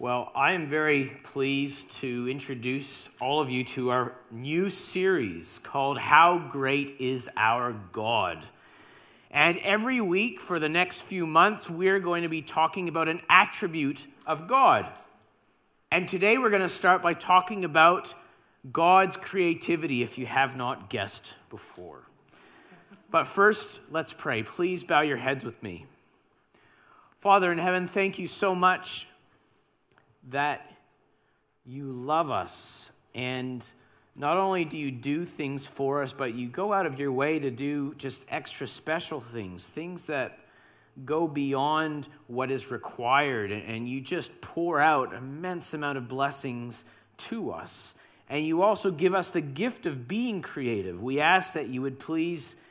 Well, I am very pleased to introduce all of you to our new series called How Great is Our God? And every week for the next few months, we're going to be talking about an attribute of God. And today we're going to start by talking about God's creativity, if you have not guessed before. But first, let's pray. Please bow your heads with me. Father in heaven, thank you so much that you love us. And not only do you do things for us, but you go out of your way to do just extra special things, things that go beyond what is required. And you just pour out immense amount of blessings to us. And you also give us the gift of being creative. We ask that you would please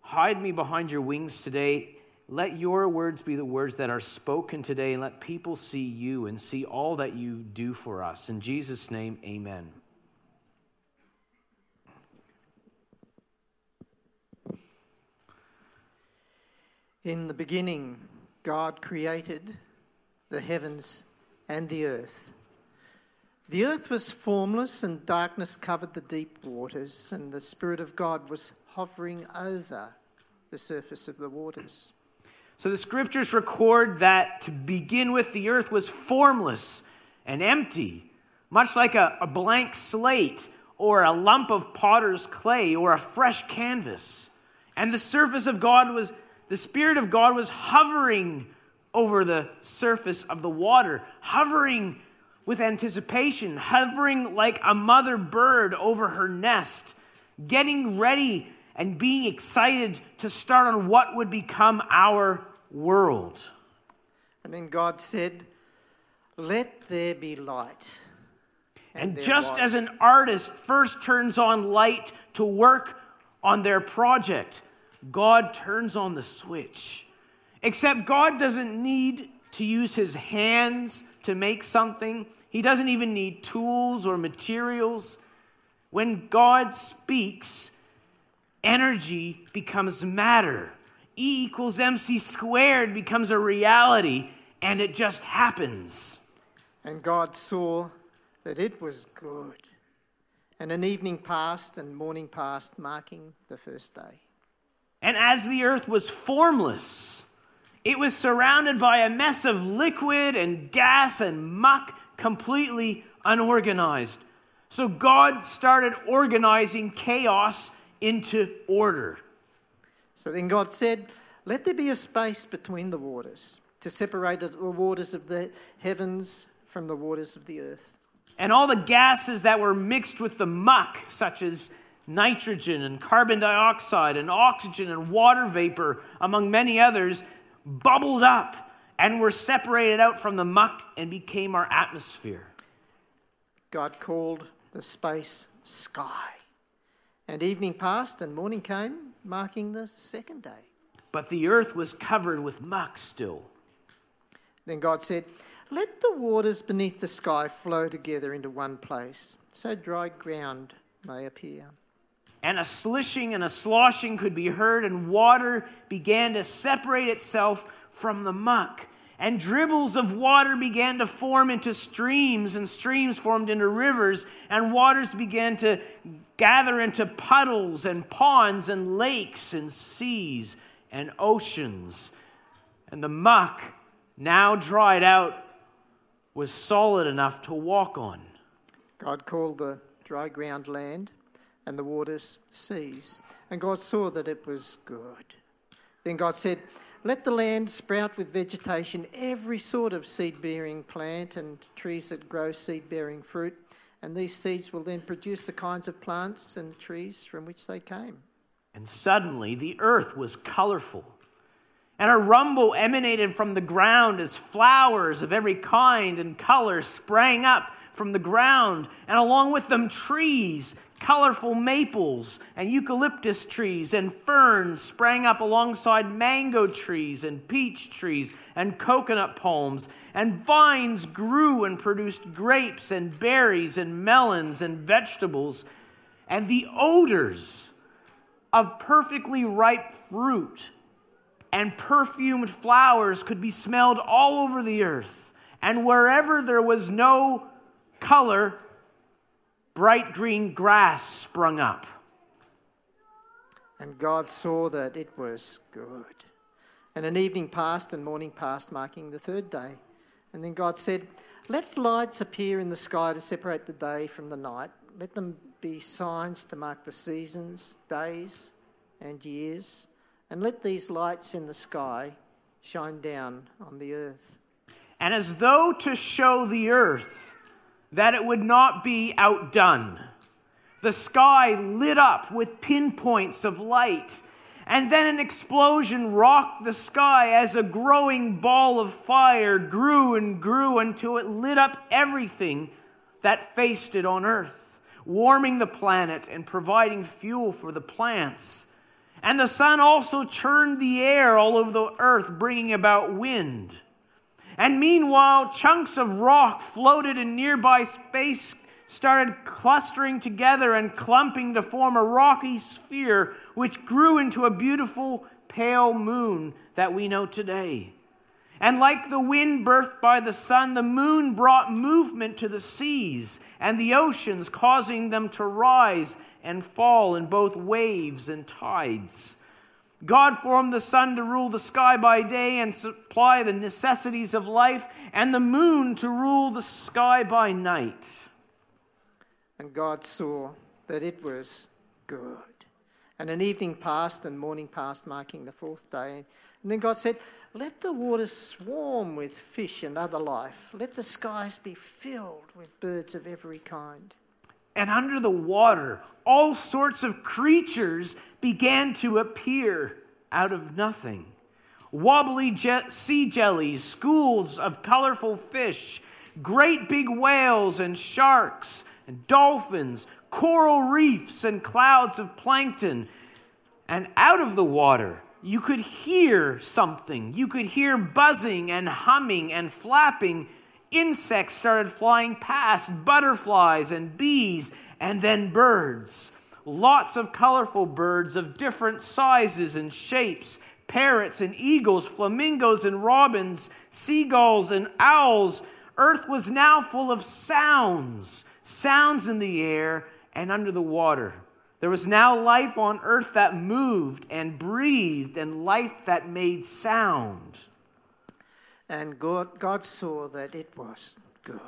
hide me behind your wings today let your words be the words that are spoken today, and let people see you and see all that you do for us. In Jesus' name, amen. In the beginning, God created the heavens and the earth. The earth was formless, and darkness covered the deep waters, and the Spirit of God was hovering over the surface of the waters. So the scriptures record that to begin with, the earth was formless and empty, much like a, a blank slate or a lump of potter's clay or a fresh canvas. And the surface of God was, the Spirit of God was hovering over the surface of the water, hovering with anticipation, hovering like a mother bird over her nest, getting ready and being excited to start on what would become our world. And then God said, Let there be light. And, and just was. as an artist first turns on light to work on their project, God turns on the switch. Except God doesn't need to use his hands to make something, He doesn't even need tools or materials. When God speaks, energy becomes matter. E equals mc squared becomes a reality, and it just happens. And God saw that it was good. And an evening passed and morning passed, marking the first day. And as the earth was formless, it was surrounded by a mess of liquid and gas and muck, completely unorganized. So God started organizing chaos into order. So then God said, Let there be a space between the waters to separate the waters of the heavens from the waters of the earth. And all the gases that were mixed with the muck, such as nitrogen and carbon dioxide and oxygen and water vapor, among many others, bubbled up and were separated out from the muck and became our atmosphere. God called the space sky. And evening passed and morning came, marking the second day. But the earth was covered with muck still. Then God said, Let the waters beneath the sky flow together into one place, so dry ground may appear. And a slishing and a sloshing could be heard, and water began to separate itself from the muck. And dribbles of water began to form into streams, and streams formed into rivers, and waters began to gather into puddles and ponds and lakes and seas and oceans. And the muck, now dried out, was solid enough to walk on. God called the dry ground land and the waters seas. And God saw that it was good. Then God said, Let the land sprout with vegetation, every sort of seed bearing plant and trees that grow seed bearing fruit and these seeds will then produce the kinds of plants and trees from which they came. And suddenly the earth was colorful, and a rumble emanated from the ground as flowers of every kind and color sprang up from the ground, and along with them trees colorful maples and eucalyptus trees and ferns sprang up alongside mango trees and peach trees and coconut palms, and vines grew and produced grapes and berries and melons and vegetables, and the odors of perfectly ripe fruit and perfumed flowers could be smelled all over the earth. And wherever there was no color, bright green grass sprung up. And God saw that it was good. And an evening passed and morning passed, marking the third day. And then God said, Let lights appear in the sky to separate the day from the night. Let them be signs to mark the seasons, days, and years. And let these lights in the sky shine down on the earth. And as though to show the earth that it would not be outdone, the sky lit up with pinpoints of light and then an explosion rocked the sky as a growing ball of fire grew and grew until it lit up everything that faced it on earth, warming the planet and providing fuel for the plants. And the sun also churned the air all over the earth, bringing about wind. And meanwhile, chunks of rock floated in nearby space started clustering together and clumping to form a rocky sphere which grew into a beautiful pale moon that we know today. And like the wind birthed by the sun, the moon brought movement to the seas and the oceans, causing them to rise and fall in both waves and tides. God formed the sun to rule the sky by day and supply the necessities of life, and the moon to rule the sky by night. And God saw that it was good. And an evening passed and morning passed, marking the fourth day. And then God said, Let the waters swarm with fish and other life. Let the skies be filled with birds of every kind. And under the water, all sorts of creatures began to appear out of nothing. Wobbly je- sea jellies, schools of colorful fish, great big whales and sharks and dolphins, coral reefs and clouds of plankton. And out of the water, you could hear something. You could hear buzzing and humming and flapping. Insects started flying past, butterflies and bees, and then birds. Lots of colorful birds of different sizes and shapes parrots and eagles, flamingos and robins, seagulls and owls. Earth was now full of sounds sounds in the air and under the water. There was now life on earth that moved and breathed, and life that made sound. And God, God saw that it was good.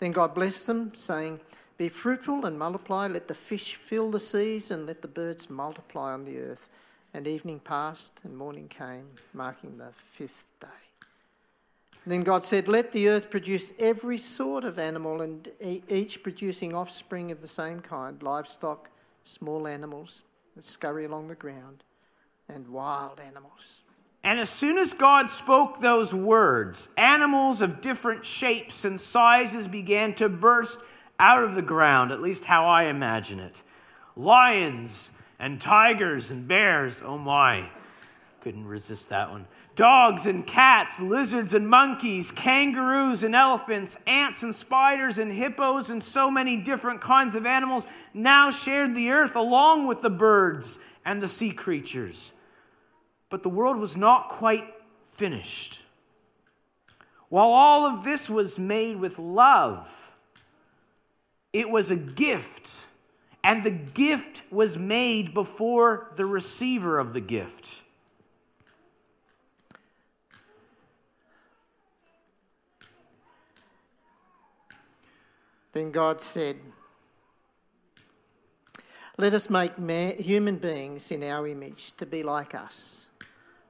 Then God blessed them, saying, Be fruitful and multiply, let the fish fill the seas, and let the birds multiply on the earth. And evening passed, and morning came, marking the fifth day. Then God said, Let the earth produce every sort of animal, and each producing offspring of the same kind livestock, small animals that scurry along the ground, and wild animals. And as soon as God spoke those words, animals of different shapes and sizes began to burst out of the ground, at least how I imagine it. Lions and tigers and bears, oh my, couldn't resist that one dogs and cats, lizards and monkeys, kangaroos and elephants, ants and spiders and hippos, and so many different kinds of animals now shared the earth along with the birds and the sea creatures. But the world was not quite finished. While all of this was made with love, it was a gift, and the gift was made before the receiver of the gift. Then God said, Let us make man, human beings in our image to be like us.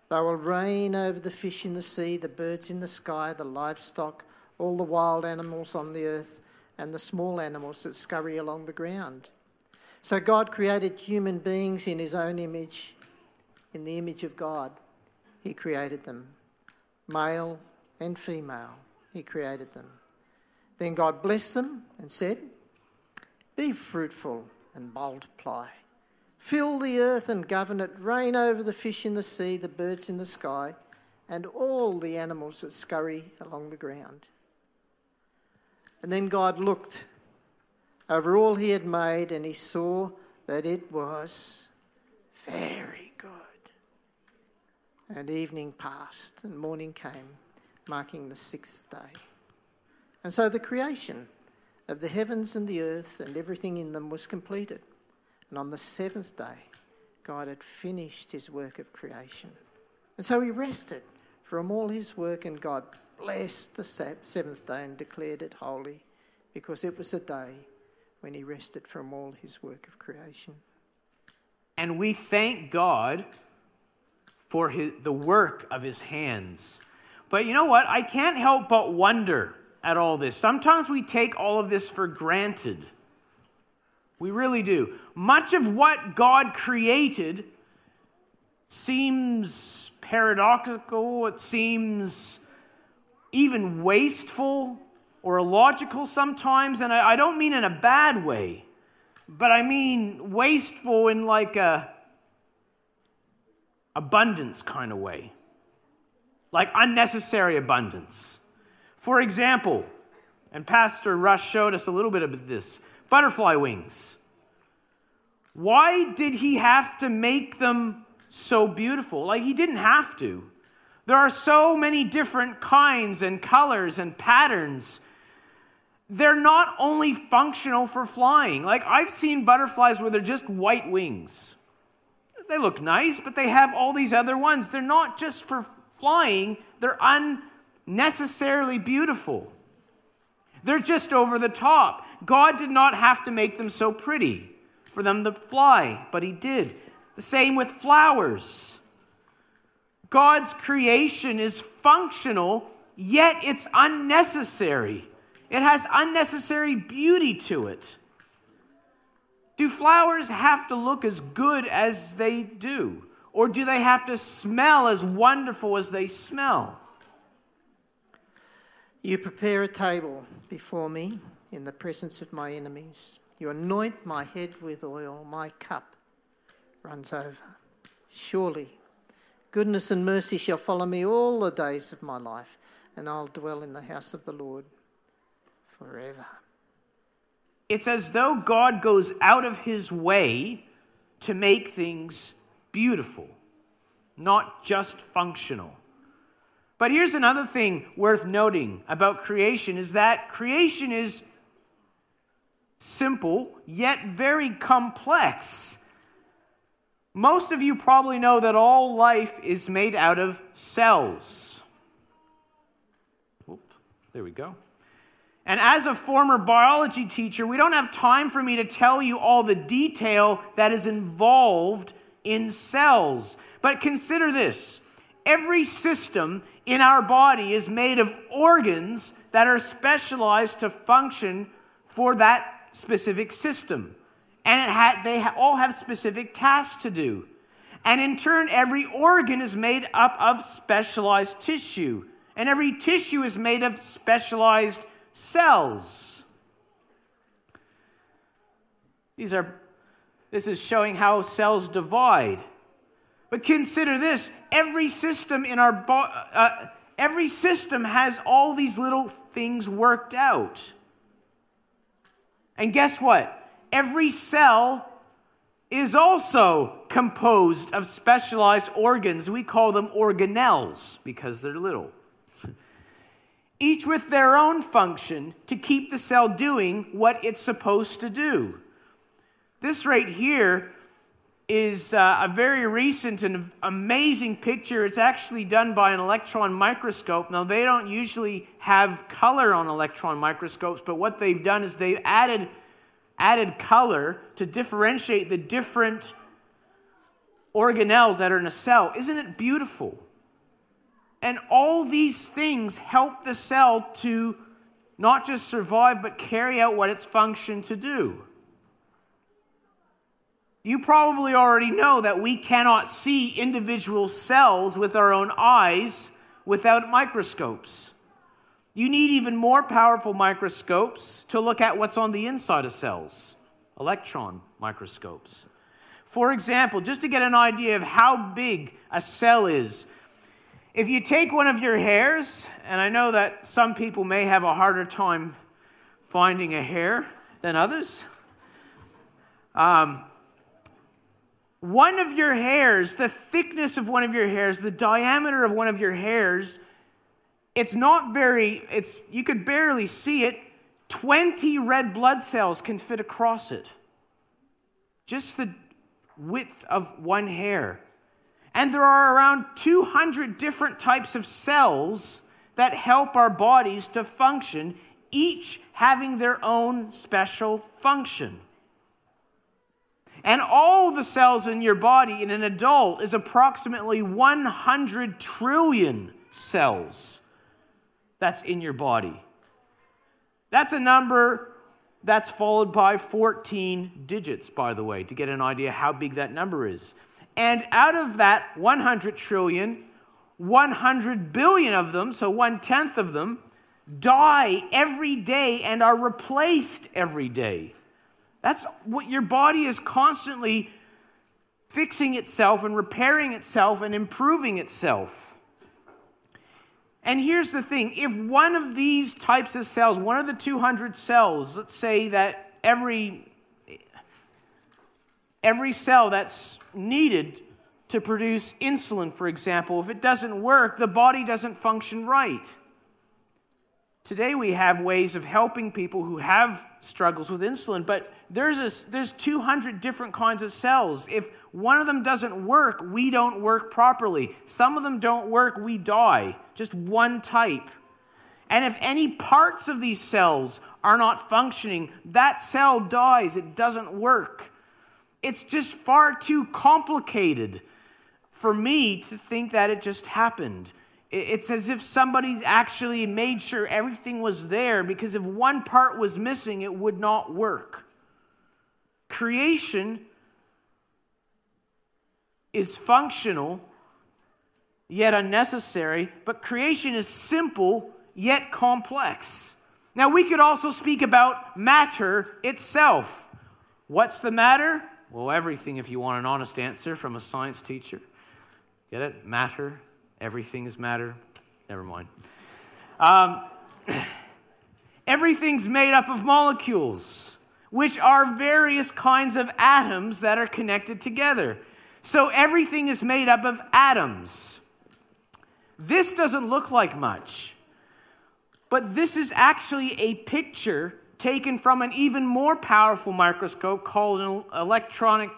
They will reign over the fish in the sea, the birds in the sky, the livestock, all the wild animals on the earth, and the small animals that scurry along the ground. So God created human beings in his own image. In the image of God, he created them. Male and female, he created them. Then God blessed them and said, Be fruitful and multiply. Fill the earth and govern it. Reign over the fish in the sea, the birds in the sky, and all the animals that scurry along the ground. And then God looked over all he had made, and he saw that it was very good. And evening passed, and morning came, marking the sixth day. And so the creation of the heavens and the earth and everything in them was completed. And on the seventh day, God had finished his work of creation. And so he rested from all his work, and God blessed the seventh day and declared it holy because it was a day when he rested from all his work of creation. And we thank God for his, the work of his hands. But you know what? I can't help but wonder at all this. Sometimes we take all of this for granted. We really do. Much of what God created seems paradoxical, it seems even wasteful or illogical sometimes, and I, I don't mean in a bad way, but I mean wasteful in like a abundance kind of way, like unnecessary abundance. For example, and Pastor Rush showed us a little bit of this butterfly wings. Why did he have to make them so beautiful? Like, he didn't have to. There are so many different kinds and colors and patterns. They're not only functional for flying. Like, I've seen butterflies where they're just white wings. They look nice, but they have all these other ones. They're not just for flying, they're unnecessarily beautiful. They're just over the top. God did not have to make them so pretty for them to fly, but He did. The same with flowers. God's creation is functional, yet it's unnecessary. It has unnecessary beauty to it. Do flowers have to look as good as they do? Or do they have to smell as wonderful as they smell? You prepare a table before me in the presence of my enemies. You anoint my head with oil, my cup runs over. Surely Goodness and mercy shall follow me all the days of my life, and I'll dwell in the house of the Lord forever. It's as though God goes out of his way to make things beautiful, not just functional. But here's another thing worth noting about creation is that creation is simple yet very complex. Most of you probably know that all life is made out of cells. Oop, there we go. And as a former biology teacher, we don't have time for me to tell you all the detail that is involved in cells. But consider this every system in our body is made of organs that are specialized to function for that specific system and ha- they ha- all have specific tasks to do. And in turn, every organ is made up of specialized tissue, and every tissue is made of specialized cells. These are, this is showing how cells divide. But consider this every system in our bo- uh, every system has all these little things worked out. And guess what? Every cell is also composed of specialized organs. We call them organelles because they're little. Each with their own function to keep the cell doing what it's supposed to do. This right here is uh, a very recent and amazing picture. It's actually done by an electron microscope. Now, they don't usually have color on electron microscopes, but what they've done is they've added added color to differentiate the different organelles that are in a cell. Isn't it beautiful? And all these things help the cell to not just survive, but carry out what it's function to do. You probably already know that we cannot see individual cells with our own eyes without microscopes. You need even more powerful microscopes to look at what's on the inside of cells, electron microscopes. For example, just to get an idea of how big a cell is, if you take one of your hairs, and I know that some people may have a harder time finding a hair than others, um, one of your hairs, the thickness of one of your hairs, the diameter of one of your hairs it's not very, it's, you could barely see it. 20 red blood cells can fit across it. Just the width of one hair. And there are around 200 different types of cells that help our bodies to function, each having their own special function. And all the cells in your body in an adult is approximately 100 trillion cells that's in your body. That's a number that's followed by 14 digits, by the way, to get an idea how big that number is. And out of that 100 trillion, 100 billion of them, so one tenth of them, die every day and are replaced every day. That's what your body is constantly fixing itself and repairing itself and improving itself. And here's the thing if one of these types of cells, one of the 200 cells, let's say that every, every cell that's needed to produce insulin, for example, if it doesn't work, the body doesn't function right. Today we have ways of helping people who have struggles with insulin, but there's, a, there's 200 different kinds of cells. If one of them doesn't work, we don't work properly. Some of them don't work, we die. Just one type. And if any parts of these cells are not functioning, that cell dies. It doesn't work. It's just far too complicated for me to think that it just happened. It's as if somebody's actually made sure everything was there because if one part was missing, it would not work. Creation is functional, yet unnecessary, but creation is simple, yet complex. Now, we could also speak about matter itself. What's the matter? Well, everything, if you want an honest answer from a science teacher. Get it? Matter Everything is matter. Never mind. Um, everything's made up of molecules, which are various kinds of atoms that are connected together. So everything is made up of atoms. This doesn't look like much, but this is actually a picture taken from an even more powerful microscope called an electronic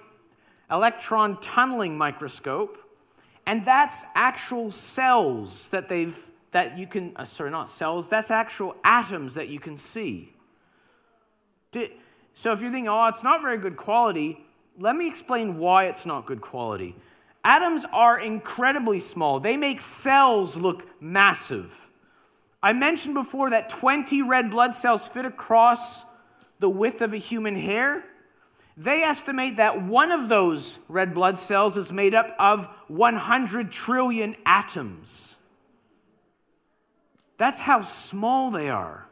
electron tunneling microscope and that's actual cells that they've that you can uh, sorry not cells that's actual atoms that you can see so if you're thinking oh it's not very good quality let me explain why it's not good quality atoms are incredibly small they make cells look massive i mentioned before that 20 red blood cells fit across the width of a human hair they estimate that one of those red blood cells is made up of 100 trillion atoms. That's how small they are.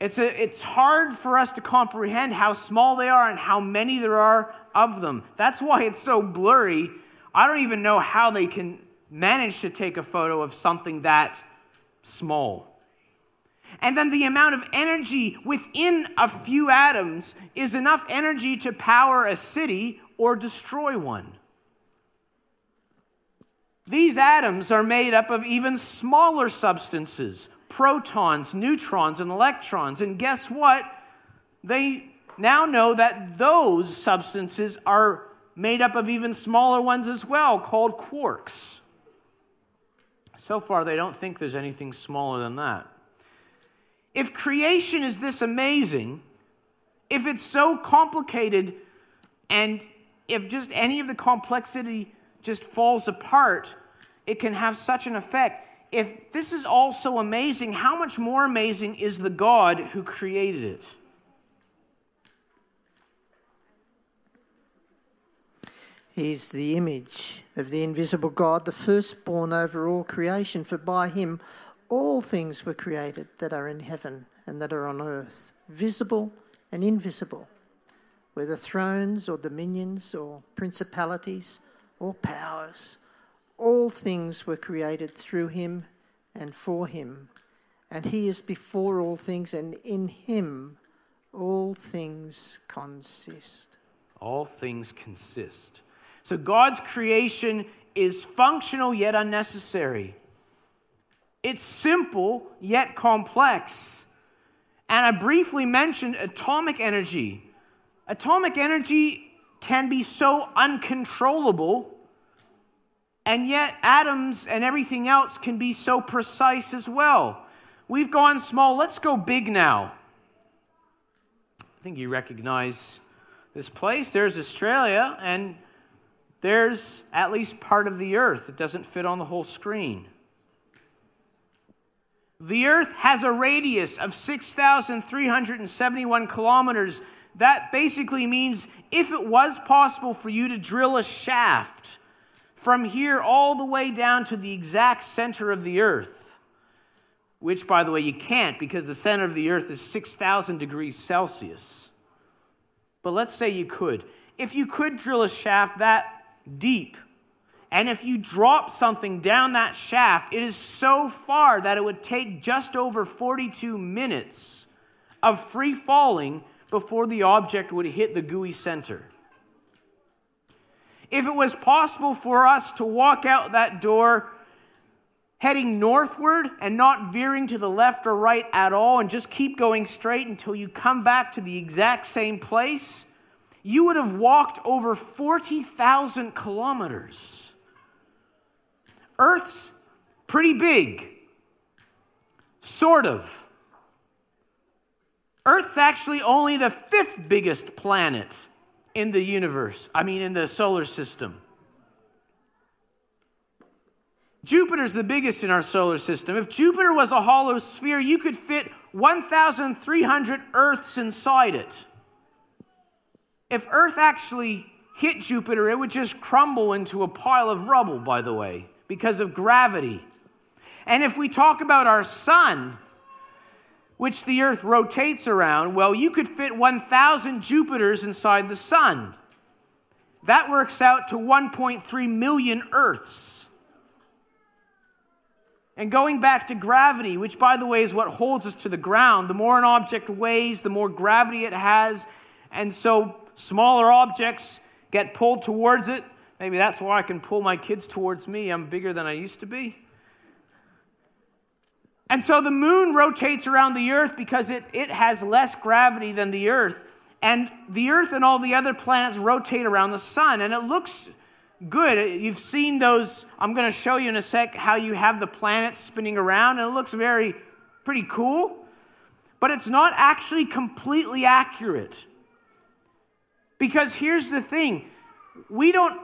It's, a, it's hard for us to comprehend how small they are and how many there are of them. That's why it's so blurry. I don't even know how they can manage to take a photo of something that small. And then the amount of energy within a few atoms is enough energy to power a city or destroy one. These atoms are made up of even smaller substances protons, neutrons, and electrons. And guess what? They now know that those substances are made up of even smaller ones as well, called quarks. So far, they don't think there's anything smaller than that. If creation is this amazing, if it's so complicated, and if just any of the complexity just falls apart, it can have such an effect. If this is all so amazing, how much more amazing is the God who created it? He's the image of the invisible God, the firstborn over all creation, for by him all things were created that are in heaven and that are on earth, visible and invisible, whether thrones or dominions or principalities or powers. All things were created through him and for him. And he is before all things, and in him all things consist. All things consist. So God's creation is functional yet unnecessary. It's simple yet complex. And I briefly mentioned atomic energy. Atomic energy can be so uncontrollable, and yet atoms and everything else can be so precise as well. We've gone small, let's go big now. I think you recognize this place. There's Australia, and there's at least part of the earth. It doesn't fit on the whole screen. The earth has a radius of 6,371 kilometers. That basically means if it was possible for you to drill a shaft from here all the way down to the exact center of the earth, which, by the way, you can't because the center of the earth is 6,000 degrees Celsius. But let's say you could. If you could drill a shaft that deep, and if you drop something down that shaft, it is so far that it would take just over 42 minutes of free falling before the object would hit the gooey center. If it was possible for us to walk out that door heading northward and not veering to the left or right at all and just keep going straight until you come back to the exact same place, you would have walked over 40,000 kilometers. Earth's pretty big. Sort of. Earth's actually only the fifth biggest planet in the universe, I mean, in the solar system. Jupiter's the biggest in our solar system. If Jupiter was a hollow sphere, you could fit 1,300 Earths inside it. If Earth actually hit Jupiter, it would just crumble into a pile of rubble, by the way because of gravity. And if we talk about our sun, which the earth rotates around, well, you could fit 1,000 Jupiters inside the sun. That works out to 1.3 million Earths. And going back to gravity, which by the way is what holds us to the ground, the more an object weighs, the more gravity it has. And so smaller objects get pulled towards it, Maybe that's why I can pull my kids towards me. I'm bigger than I used to be. And so the moon rotates around the earth because it, it has less gravity than the earth. And the earth and all the other planets rotate around the sun. And it looks good. You've seen those. I'm going to show you in a sec how you have the planets spinning around. And it looks very, pretty cool. But it's not actually completely accurate. Because here's the thing we don't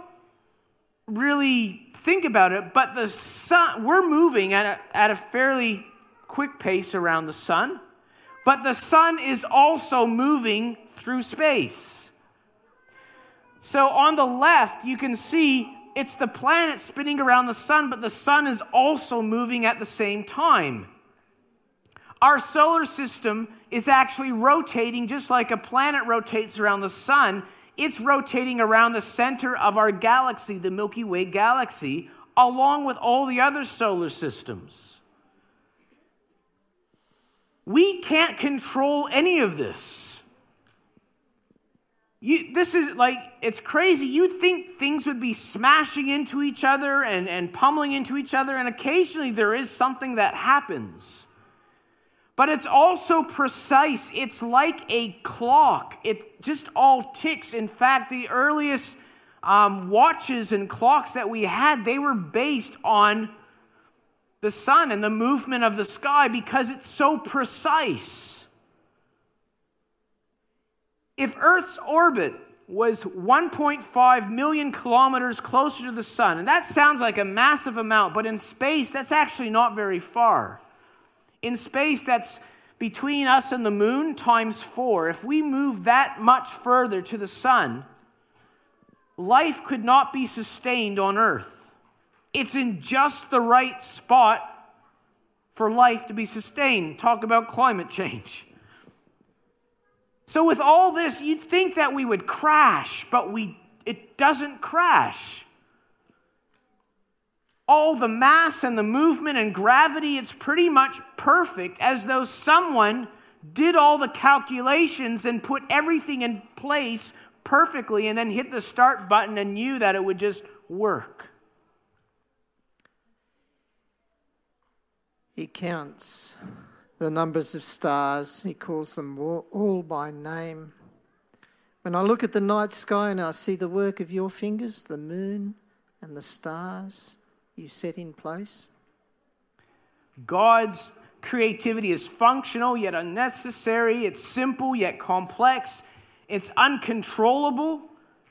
really think about it, but the sun, we're moving at a, at a fairly quick pace around the sun, but the sun is also moving through space. So on the left, you can see it's the planet spinning around the sun, but the sun is also moving at the same time. Our solar system is actually rotating just like a planet rotates around the sun, it's rotating around the center of our galaxy, the Milky Way galaxy, along with all the other solar systems. We can't control any of this. You, this is like, it's crazy. You'd think things would be smashing into each other and, and pummeling into each other, and occasionally there is something that happens. But it's also precise. It's like a clock. It just all ticks. In fact, the earliest um, watches and clocks that we had, they were based on the sun and the movement of the sky because it's so precise. If Earth's orbit was 1.5 million kilometers closer to the sun, and that sounds like a massive amount, but in space, that's actually not very far. In space, that's between us and the moon times four. If we move that much further to the sun, life could not be sustained on Earth. It's in just the right spot for life to be sustained. Talk about climate change. So, with all this, you'd think that we would crash, but we, it doesn't crash all the mass and the movement and gravity, it's pretty much perfect, as though someone did all the calculations and put everything in place perfectly and then hit the start button and knew that it would just work. He counts the numbers of stars, he calls them all by name. When I look at the night sky and I see the work of your fingers, the moon and the stars you set in place. God's creativity is functional yet unnecessary, it's simple yet complex, it's uncontrollable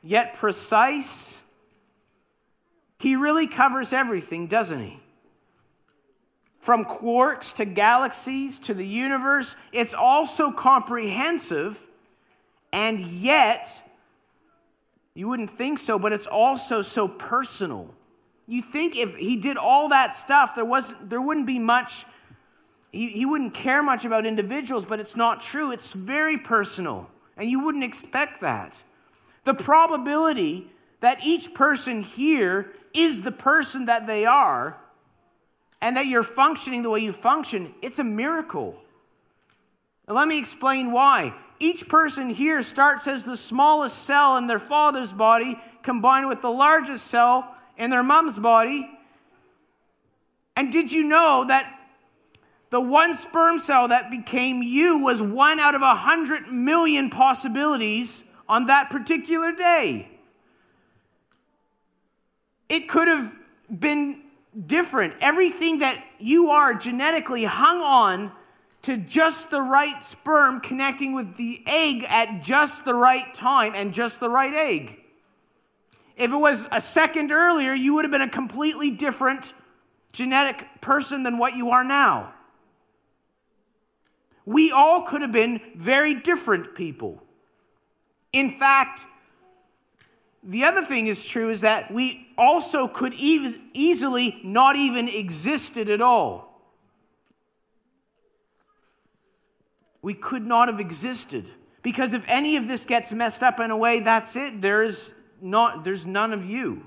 yet precise. He really covers everything, doesn't he? From quarks to galaxies to the universe, it's also comprehensive, and yet, you wouldn't think so, but it's also so personal. You think if he did all that stuff, there, was, there wouldn't be much, he, he wouldn't care much about individuals, but it's not true. It's very personal, and you wouldn't expect that. The probability that each person here is the person that they are and that you're functioning the way you function, it's a miracle. Now, let me explain why. Each person here starts as the smallest cell in their father's body, combined with the largest cell in their mom's body. And did you know that the one sperm cell that became you was one out of a hundred million possibilities on that particular day? It could have been different. Everything that you are genetically hung on to just the right sperm connecting with the egg at just the right time and just the right egg. If it was a second earlier, you would have been a completely different genetic person than what you are now. We all could have been very different people. In fact, the other thing is true is that we also could e- easily not even existed at all. We could not have existed because if any of this gets messed up in a way, that's it. There is not there's none of you.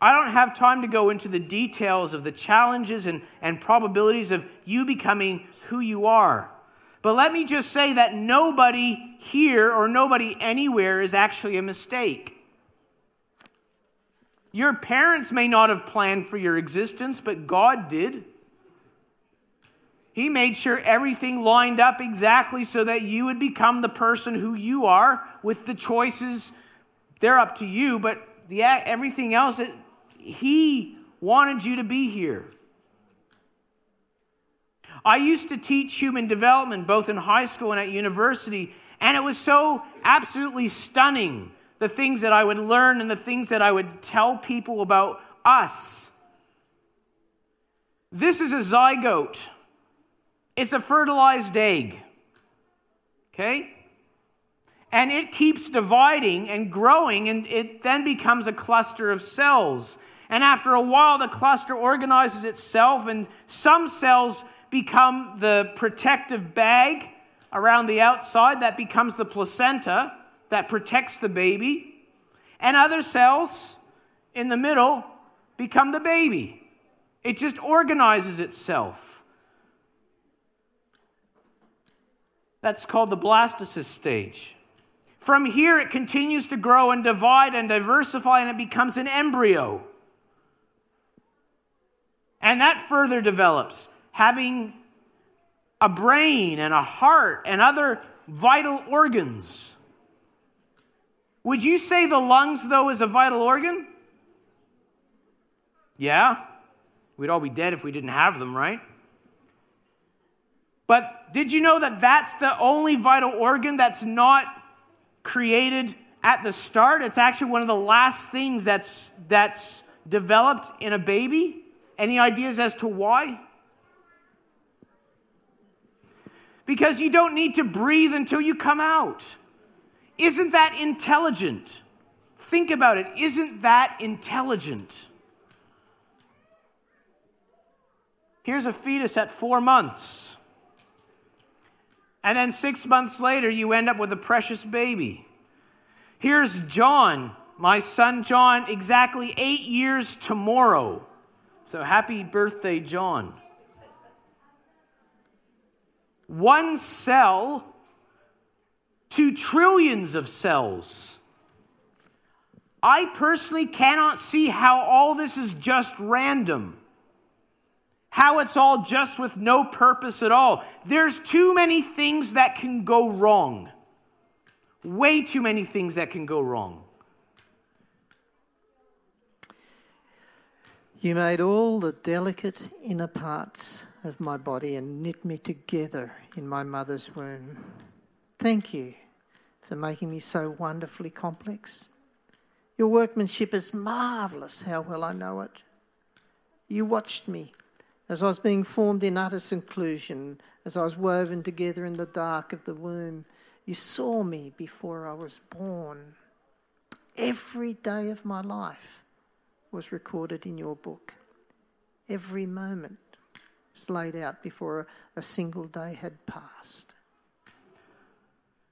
I don't have time to go into the details of the challenges and, and probabilities of you becoming who you are. But let me just say that nobody here or nobody anywhere is actually a mistake. Your parents may not have planned for your existence, but God did. He made sure everything lined up exactly so that you would become the person who you are with the choices. They're up to you, but the, everything else, it, He wanted you to be here. I used to teach human development both in high school and at university, and it was so absolutely stunning the things that I would learn and the things that I would tell people about us. This is a zygote, it's a fertilized egg. Okay? And it keeps dividing and growing, and it then becomes a cluster of cells. And after a while, the cluster organizes itself, and some cells become the protective bag around the outside that becomes the placenta that protects the baby, and other cells in the middle become the baby. It just organizes itself. That's called the blastocyst stage. From here, it continues to grow and divide and diversify, and it becomes an embryo. And that further develops having a brain and a heart and other vital organs. Would you say the lungs, though, is a vital organ? Yeah. We'd all be dead if we didn't have them, right? But did you know that that's the only vital organ that's not created at the start? It's actually one of the last things that's, that's developed in a baby. Any ideas as to why? Because you don't need to breathe until you come out. Isn't that intelligent? Think about it. Isn't that intelligent? Here's a fetus at four months. And then six months later, you end up with a precious baby. Here's John, my son John, exactly eight years tomorrow. So happy birthday, John one cell to trillions of cells. I personally cannot see how all this is just random. how it's all just with no purpose at all. There's too many things that can go wrong. Way too many things that can go wrong. You made all the delicate inner parts of my body and knit me together in my mother's womb. Thank you for making me so wonderfully complex. Your workmanship is marvellous, how well I know it. You watched me as I was being formed in utter seclusion, as I was woven together in the dark of the womb. You saw me before I was born. Every day of my life was recorded in your book. Every moment was laid out before a, single day had passed.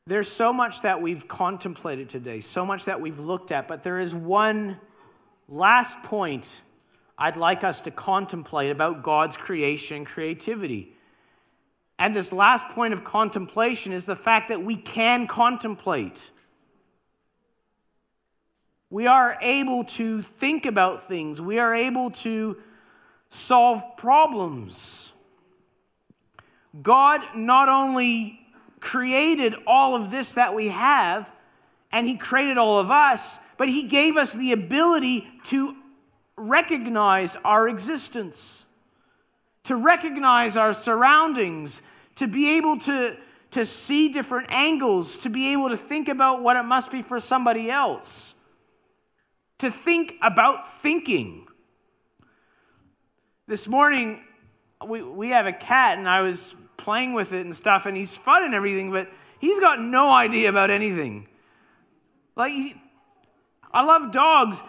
There's so much that we've contemplated today, so much that we've looked at, but there is one last point I'd like us to contemplate about God's creation creativity. And this last point of contemplation is the fact that we can contemplate. We are able to think about things, we are able to solve problems. God not only created all of this that we have, and He created all of us, but He gave us the ability to recognize our existence, to recognize our surroundings, to be able to, to see different angles, to be able to think about what it must be for somebody else, to think about thinking. This morning, we, we have a cat, and I was playing with it and stuff, and he's fun and everything, but he's got no idea about anything. Like, he, I love dogs.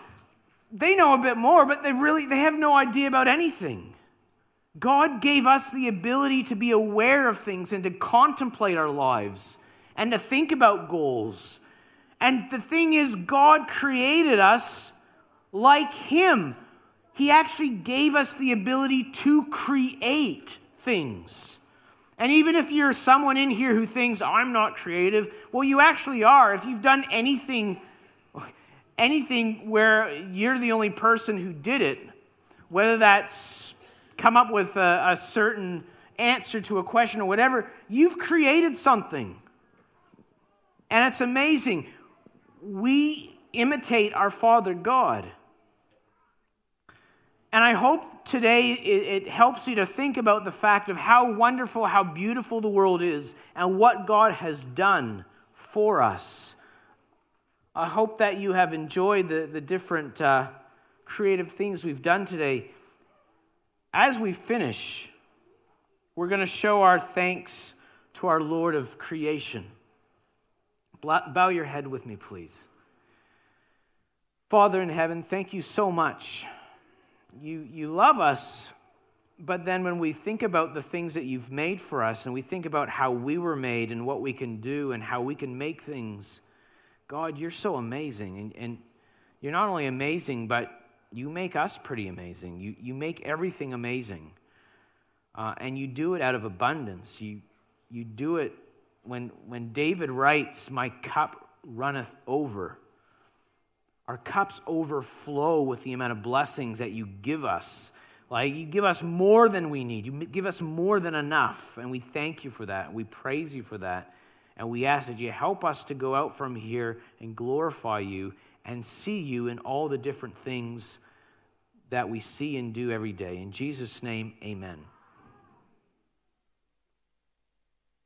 They know a bit more, but they really they have no idea about anything. God gave us the ability to be aware of things and to contemplate our lives and to think about goals. And the thing is, God created us like Him. He actually gave us the ability to create things. And even if you're someone in here who thinks, oh, I'm not creative, well, you actually are. If you've done anything, anything where you're the only person who did it, whether that's come up with a, a certain answer to a question or whatever, you've created something. And it's amazing. We imitate our Father God. And I hope today it, helps you to think about the fact of how wonderful, how beautiful the world is, and what God has done for us. I hope that you have enjoyed the, the different uh, creative things we've done today. As we finish, we're going to show our thanks to our Lord of creation. Bow your head with me, please. Father in heaven, thank you so much you, you love us, but then when we think about the things that you've made for us and we think about how we were made and what we can do and how we can make things, God, you're so amazing. And, and you're not only amazing, but you make us pretty amazing. You, you make everything amazing. Uh, and you do it out of abundance. You, you do it when, when David writes, My cup runneth over. Our cups overflow with the amount of blessings that you give us. Like you give us more than we need. You give us more than enough. And we thank you for that. We praise you for that. And we ask that you help us to go out from here and glorify you and see you in all the different things that we see and do every day. In Jesus' name, amen.